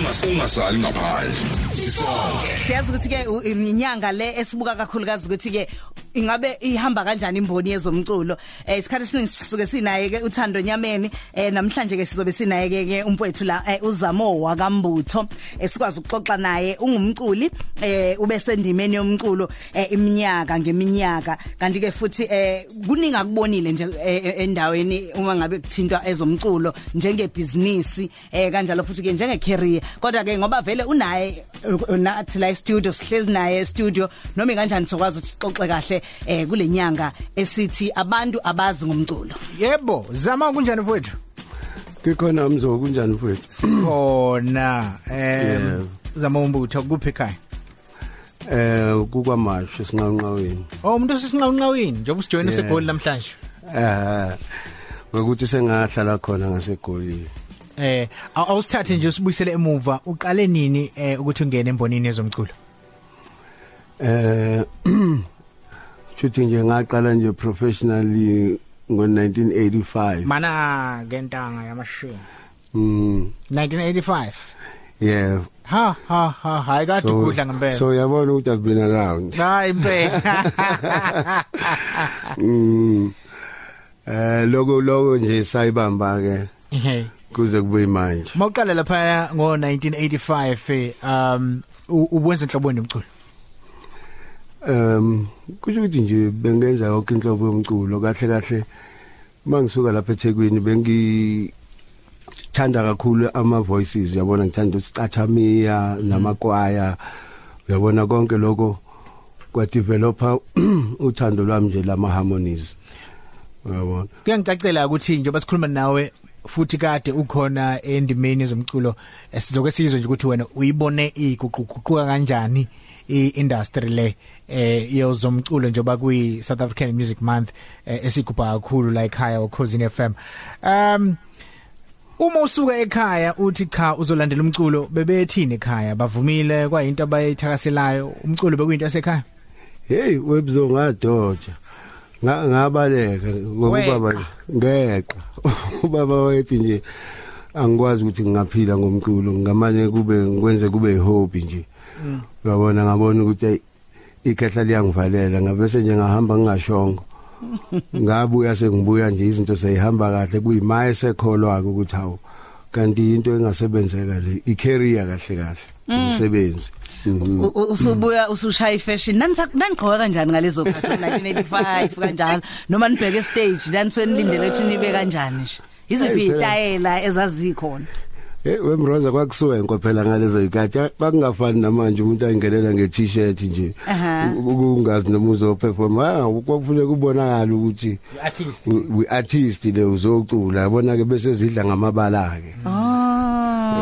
ungasali ngaphandle. Sisonke siyazi ukuthi ke u- iminyanga le esibuka kakhulukazi ukuthi ke ingabe ihamba kanjani imboni yezomculo? Eh isikhathi esiningi sisuke sinaye ke uthando nyameni eh namhlanje ke sizobe sinaye ke ke umfowethu la eh, uzamo wakambutho esikwazi ukuxoxa naye ungumculi eh ube sendimeni yomculo eh, iminyaka ngeminyaka. Kanti ke futhi eh kuningi akubonile nje eh, eh, endaweni uma ngabe kuthintwa ezomculo njengebusiness eh kanjalo futhi ke njenge career kodwa ke ngoba vele unaye eh, nathi la studio sihlezi naye studio noma kanjani sokwazi ukuthi sixoxe kahle eh kulenyanga esithi abantu abazi ngomculo Yebo, zama kunjani mfowethu? Kikhona mzo kunjani mfowethu? Sikhona. Eh Yebo. zama umbutho kuphi ekhaya? Eh kukwamasho sinqanqaweni. Oh umuntuosisinqawunqawini njengoba usijoyina segoli namhlanje. Eh ngokuthi sengahlala khona ngasegolini. Eh aw- awusithathe nje usibuyisele emuva uqale nini eh ukuthi ungene embonini yezomculo? Eh Chuthi nje ngaqala nje professionally ngo1985. Mana ngentanga yamashini. Mm 1985. yeah. Ha ha ha hayi kade ukudla ngempela. So yabona ukuthi I've been around. Hayi impela. Mm Eh lokho lokho nje sayibamba ke kuze kube manje. Mawuqala lapha ngo 1985 eh, um ubuwenza inhloboni yomculo. Um kusho ukuthi nje bengenza yonke inhlobo yomculo kahle kahle. Mangisuka lapha eThekwini bengi thanda kakhulu ama voices yabona ngithanda usicathamia namakwaya. Uyabona konke lokho kwa developer uthando lwami nje lama harmonies uyabona? Kuyangicacela ukuthi njengoba sikhuluma nawe futhi kade ukhona endimeni zomculo sizoke sizwe nje ukuthi wena uyibone iguquguquka kanjani. Iindustry le eh yezomculo njengoba kuyi South African Music Month eh, esigubha kakhulu la ekhaya ukhosini FM um Uma usuka ekhaya uthi cha uzolandela umculo bebethini ekhaya? Bavumile? Kwayinto abayithakaselayo? Umculo bekuyinto yasekhaya? Hey webzo ngadoja. Nga- ngabaleka ngokubaba Weqa. ngeqa. Ubaba wayethi nje angikwazi ukuthi ngingaphila ngomculo ngamanye kube ngikwenze kube ihobby nje. Uyabona ngabona ukuthi hey, ikhehla liyangivalela ngabese nje ngahamba ngingashongo. Ngabuya sengibuya nje izinto seyihamba kahle kuyimaye sekholwa ukuthi hawo kanti into engasebenzeka le i-career kahle kahle umsebenzi. Mhm. U- u- usubuya usushaya ifashion. Nanisa nanigqoka kanjani ngalezo khathi 1985 kanjalo. Noma nibheke stage naniswenilindele ukuthi nibe kanjani nje? Iziphi Hey, phela. izitayela ezazikhona Hey wemroza kwakusuwenko phela ngalezo ikhathi bakungafani namanje umuntu ayingelela nge-t-shirt nje Aha. U- ukungazi noma uzoperform ah kwakufanele kubonakala ukuthi artist we artist le uzocula yabona ke bese zidla ngamabala ke Ah.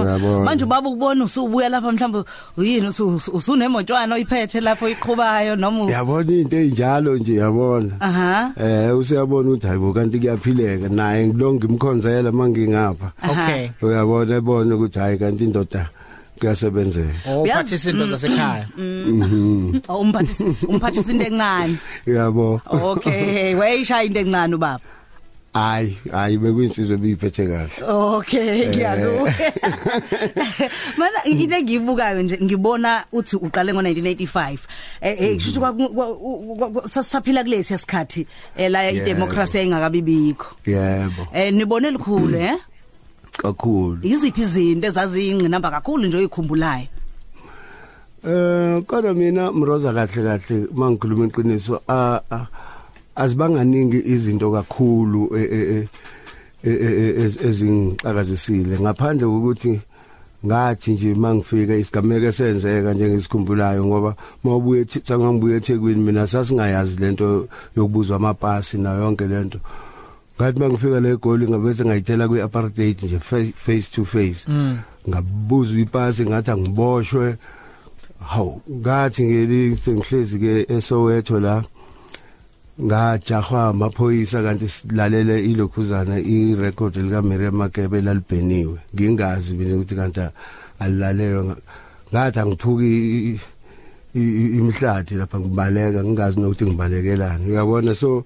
Uyabona. Manje ubaba ukubona usubuya lapha mhlawumbe uyini usu- usu- usunemotshwana oyiphethe lapho iqhubayo noma u- yabona into enjalo nje yabona. Aha. eh usiyabona ukuthi hayibo kanti kuyaphileka. Naye ngilonke ngimkhonzela mangingapha okay. Uyabona ebona ukuthi hayi kanti indoda kuyasebenzela oh Uyazi- phathi izinto zasekhaya. Oh, umphathisi umphathisi into encane. Yabo okay wayishaya into encane ubaba. Hayi hayi bekuyinsizwe biyiphethe kahle. Okay ngiyaku Mana into engiyibukayo nje ngibona uthi uqale ngo1985 eh eh kusho ukuthi sasaphila kulesi isikhathi eh la Yebo. idemocracy ayingakabibikho yebo. Eh nibone likhulu eh? Kakhulu. Iziphi izinto ezaziyingqinamba kakhulu nje oyikhumbulayo Eh kodwa mina mroza kahle kahle mangikhuluma iqiniso a a- azibanganingi izinto kakhulu e- e- e- e- e- ez- ezingicakazisile ngaphandle kokuthi ngathi nje mangifika isigameko esenzeka njengesikhumbulayo ngoba mawubuye sangangibuye eThekwini mina sasingayazi lento yokubuzwa amapasi na yonke lento ngathi mangifika le egoli ngabese ngayithela kwi-apartheid nje face face to face. Ngabuzwa ipasi ngathi angiboshwe. Hawu ngathi ngeli sengihlezi ke eSoweto la ngajahwa amaphoyisa kanti silalele ilokhuzana irecord lika Miriam Makebe lalibheniwe ngingazi mina ukuthi kanti alilalelwe ngathi angiphuki i- i- imhlathi lapha ngibaleka ngingazi nokuthi ngibalekelani. Uyabona? So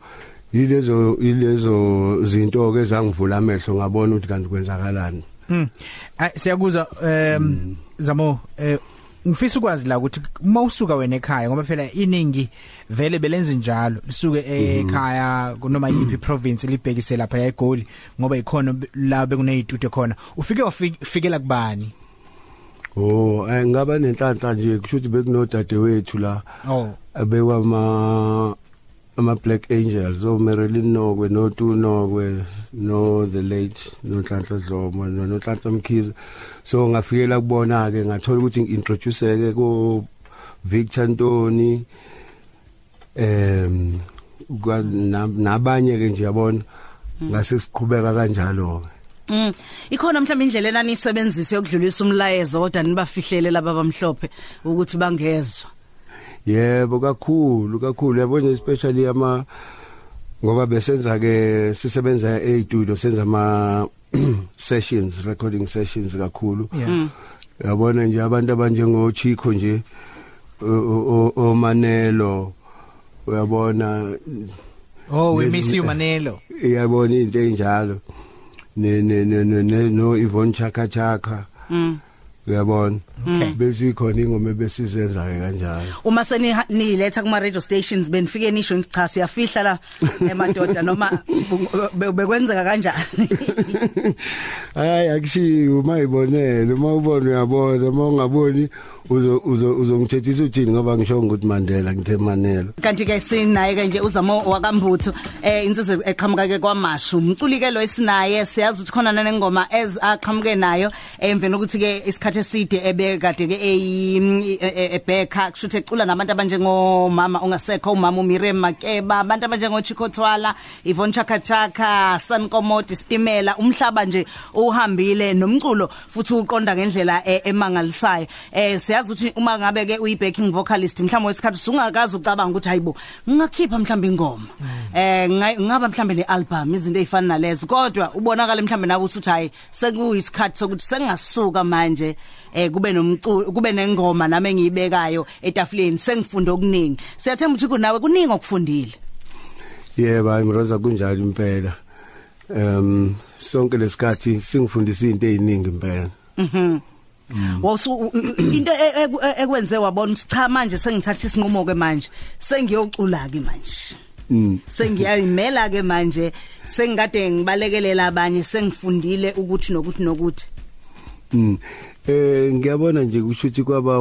yilezo yilezo zinto ke ezangivula amehlo ngabona ukuthi kanti kwenzakalani. Mm. Ay siyakuzwa em zamo eh ngifisa ukwazi la ukuthi uma usuka wena ekhaya ngoba phela iningi vele belenze njalo. Lisuke ekhaya noma yipi province libhekise lapha eGoli ngoba ikhona la bekunezitudio khona ufike wafikela kubani? Oh, eh ngaba nenhlanhla nje kushuthi bekunodade wethu la. Oh. Abekwa ama Black Angels o Marilyn Nokwe no Tu Nokwe no the late no Nhlanhla Dlomo no Nhlanhla Mkhize so ngafikela kubona ke ngathola ukuthi ngintroduceke ko Victor Ntoni em nabanye ke nje yabona ngase siqhubeka kanjalo ke Mm. Ikhona mhlawumbe indlela enanisebenzisa yokudlulisa umlayezo kodwa nibafihlele laba bamhlophe ukuthi bangezwe. Yebo kakhulu kakhulu. Yabona especially ama ngoba besenza ke sisebenza e-studio senza ama sessions recording sessions kakhulu. Yeah. Yabona nje abantu abanjengo Chico nje o Manelo uyabona? Oh we miss you manelo. Iyabona into enjalo ne ne ne no Yvonne Chaka Chaka. Mm. Uyabona Okay. besikhona ingoma besizenza ke kanjalo Uma seni niletha kuma radio stations benifike nisho nithi cha siyafihla la emadoda noma be- bekwenzeka kanjani. hayi akushiwo mayibonele uma ubona uyabona uma ungaboni uzo uzo uzongithethisa uthini ngoba ngisho ukuthi Mandela ngithe Manelo Kanti ke sinaye ke nje uzamo wakambutho eh insizwe eqhamuka ke kwamashu. Umculi ke lo esinaye siyazi ukuthi khona nanengoma ez aqhamuke nayo emveni ukuthi ke isikhathi eside ebe kade ke ebheka kushuthi ecula nabantu abanjengomama ongasekho umama uMiriam Makeba abantu abanjengo Chiko Twala Yvonne Chaka Chaka Sankomoti Stimela umhlaba nje uhambile nomculo futhi uqonda ngendlela eh, emangalisayo. Eh siyazi ukuthi uma ngabe ke uyi backing vocalist mhlawumbe wesikhathi sungakazi ucabanga ukuthi hayibo ngingakhipha mhlawumbe ingoma. Eh nga- ngaba mhlawumbe nealbum izinto ezifana nalezo. Kodwa ubonakala mhlawumbe nawe usuthi hayi sekuyisikhathi sokuthi sengasuka manje eh kube nomculo kube nengoma nami engiyibekayo etafuleni sengifunda okuningi. Siyathemba ukuthi kunawe kuningi okufundile. Yebo hayi Mroza kunjalo impela. Em sonke lesikhathi singifundisa izinto eziningi impela. Wawusu u- u- into e- e- e- ekwenze wabona cha manje sengithatha isinqumo ke manje sengiyocula ke manje Mm. sengiyayimela ke manje sengikade ngibalekelela abanye sengifundile ukuthi nokuthi nokuthi Mm. Eh ngiyabona nje kushuthi kwaba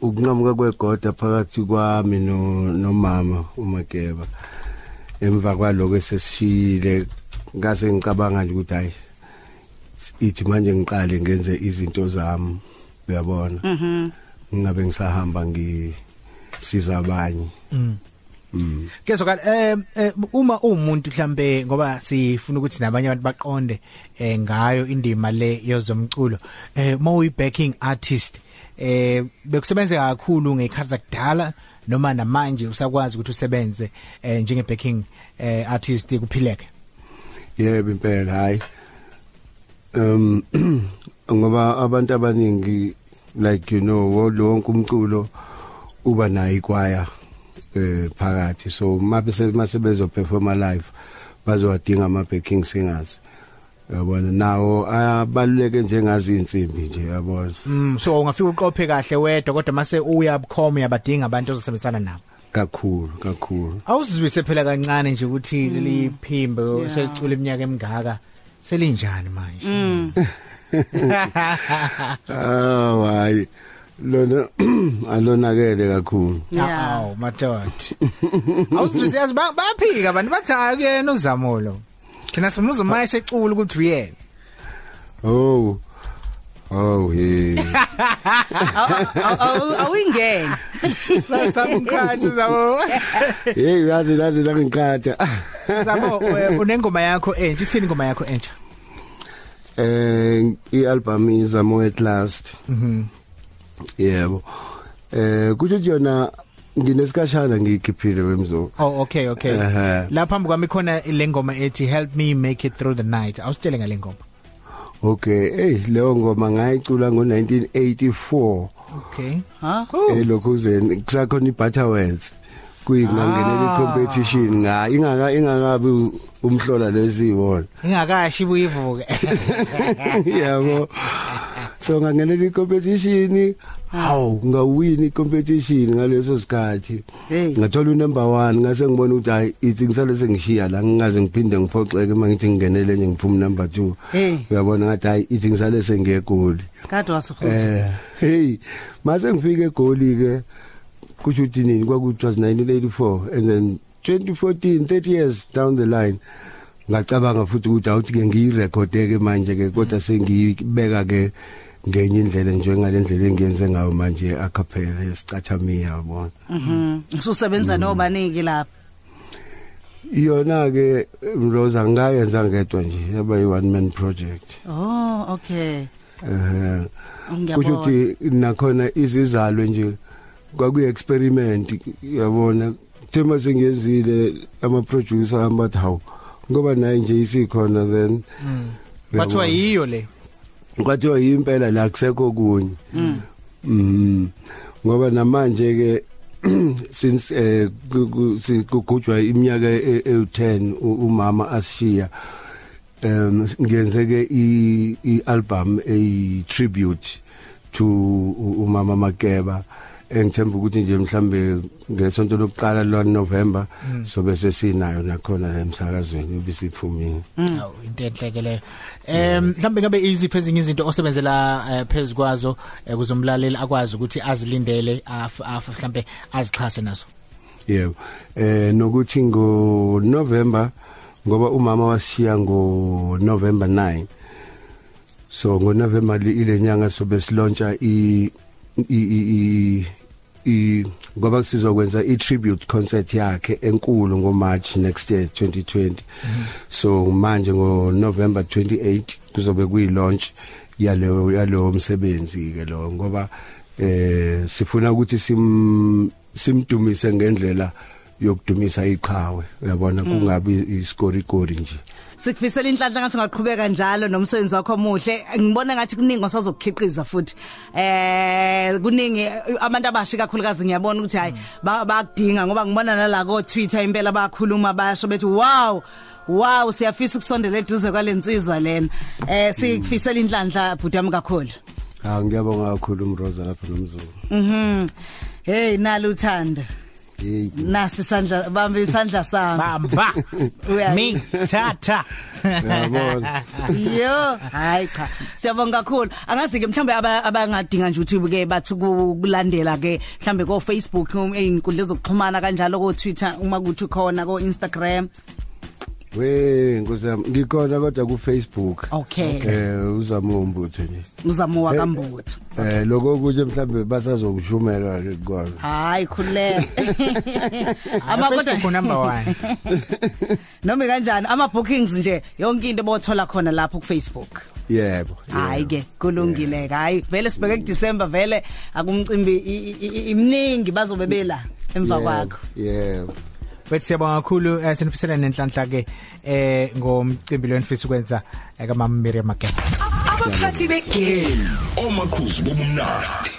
ukunqamuka kwegoda phakathi kwami no nomama uMageba. Emva kwaloko esesishile ngase ngicabanga nje ukuthi hayi ithi manje ngiqale ngenze izinto zami uyabona. mhm Ngingabe ngisahamba ngisiza abanye. Mm. Kezo ka eh eh, uma umuntu mhlambe ngoba sifuna ukuthi nabanye abantu baqonde eh ngayo indima le yozomculo eh mowi backing artist eh bekusebenza kakhulu ngekhathi zakudala noma namanje usakwazi ukuthi usebenze eh njenge backing eh artist kuphileke Yebo impela hayi. Um ngoba abantu abaningi like you know lo wonke umculo uba nayo ikwaya eh phakathi. So mabese masebezo perform live bazowadinga ama backing singers. Yabona? Nawo abaluleke njengazi insimbi nje yabona? Mm so ungafika uqophe kahle wedwa kodwa mase uya bukhoma yabadinga abantu ozosebenzisana nabo? Kakhulu kakhulu. Awuzizwise phela kancane nje ukuthi leli phimbo selicula iminyaka emingaka. Selinjani manje ah hayi lona alonakele kakhulu Yeah. awu madod awuzizwise yazi ba- bayaphika abantu bathi hayi kuyena uzamolo thina simuza maye secula ukuthi uyena oh oh hey awuyingene basamkhathi uzabo hey uyazi lazi la ngiqatha zabo eh, unengoma yakho entsha ithini ingoma yakho entsha? Eh ialbum izamo at last. Mhm. Yebo. Eh kusho ukuthi yona nginesikashana ngikhiphile wemzo oh okay okay. Ehhe. la phambi kwami khona le ngoma ethi help me make it through the night. Awusitshele ngale ngoma? Okay hey leyo ngoma ngayicula ngo1984 okay. Ha? Elokhuzeni kusakhona iButterworth school ngangenela icompetition. Nga ingaka ingakabi umhlola lesiwona ingakashi buyivuke. Yabo. so ngangenela icompetition. Hawu ngawini icompetition ngaleso sikhathi. Ngathola unumber 1 ngase ngibona ukuthi hayi ithi ngisale sengishiya la ngingaze ngiphinde ngiphoxeke mangithi ngingenele nje ngiphuma number 2 Hey. uyabona ngathi hayi ithi ngisale sengiyegoli kade wasuhuza eh hey mase ngifike egoli ke kusho ukuthi nini kwaku 1984 and then 2014 30 years down the line ngacabanga futhi ukuthi awuthi ke ngiyirekhode ke manje ke kodwa sengibeka ke ngenye indlela nje ngalendlela engiyenze ngayo manje acapella esicathamiya yabona mhm. Ususebenza nobaningi lapha? Iyona ke Rosa ngayenza ngedwa nje yaba yi one man project. Oh okay. Eh kusho ngiyabona ukuthi nakhona izizalwe nje kwakuyi experiment yabona? Thema sengiyenzile ama producer ambathi hawu ngoba naye nje isikhona then. Bathiwa yiyo le. Kwathiwa yimpela la kusekho kunye mhm ngoba namanje ke since eh kugujwa iminyaka e10 umama ashiya um ngiyenze ke i i album a tribute to umama Makeba. Engithemba ukuthi nje mhlambe ngesonto lokuqala lo November so bese sinayo nakhona emsakazweni ubisiphumile Awu into enhleke leyo. Em mhlambe ngabe iziphi ezinye izinto osebenzela eh, phezukwazo eh, kuzomlaleli akwazi ukuthi azilindele mhlambe azichase nazo. yebo eh nokuthi ngo November ngoba umama washiya ngo November 9 so ngo November ile nyanga so besilontsha i i i ngoba sizokwenza i tribute concert yakhe enkulu ngo March next year 2020 so manje ngo November 28 kuzobe kuyi launch yaleyo yalo msebenzi ke lo ngoba eh sifuna ukuthi sim simdumise ngendlela yokudumisa iqhawe uyabona? Kungabi iskorikori nje. Sikufisela inhlanhla ngathi ungaqhubeka njalo nomsebenzi wakho omuhle. Ngibona ngathi kuningi osazokukhiqiza futhi. Eh kuningi eh, abantu abashi kakhulukazi ngiyabona ukuthi hayi ba- bayakudinga ngoba ngibona nala ko Twitter impela bayakhuluma bayasho bethi wow wow siyafisa ukusondela eduze kwalensizwa lena. Eh sikufisela inhlanhla bhutami kakhulu. Ha ngiyabonga kakhulu umroza lapha nomzulu. Mhm. Hey nalo uthando. hey nasi isandla bambe isandla sami Bamba. Uyayi- Mi tata. yabona Yo, hayi cha. Siyabonga kakhulu. Angazi ke mhlambe aba- abangadinga nje ukuthi ke bathi kulandela ke mhlambe ko Facebook einkundla zokuxhumana kanjalo ko Twitter uma kuthi khona ko Instagram. We ngosam ngikhona kodwa ku Facebook Okay. eh uzamo umbutho nje Uzamo wakambutho. eh lokho kuje mhlambe basazongishumela ke kwazo Hayi khuleka. Ama Ama Facebook kodwa number 1. noma kanjani ama bookings nje yonke into bothola khona lapho ku Facebook. yebo hayi yebo. ke kulungile hayi vele sibheke ku December vele akumcimbi i- i- i- imningi bazobe bela emva Yebo, kwakho yebo Bethi siyabonga kakhulu eh, sinifisela nenhlanhla ke eh ngomcimbi lo nifisa ukwenza eh, ka Mama Miriam Makeba. abaphathi begame omakhuzi bobumnandi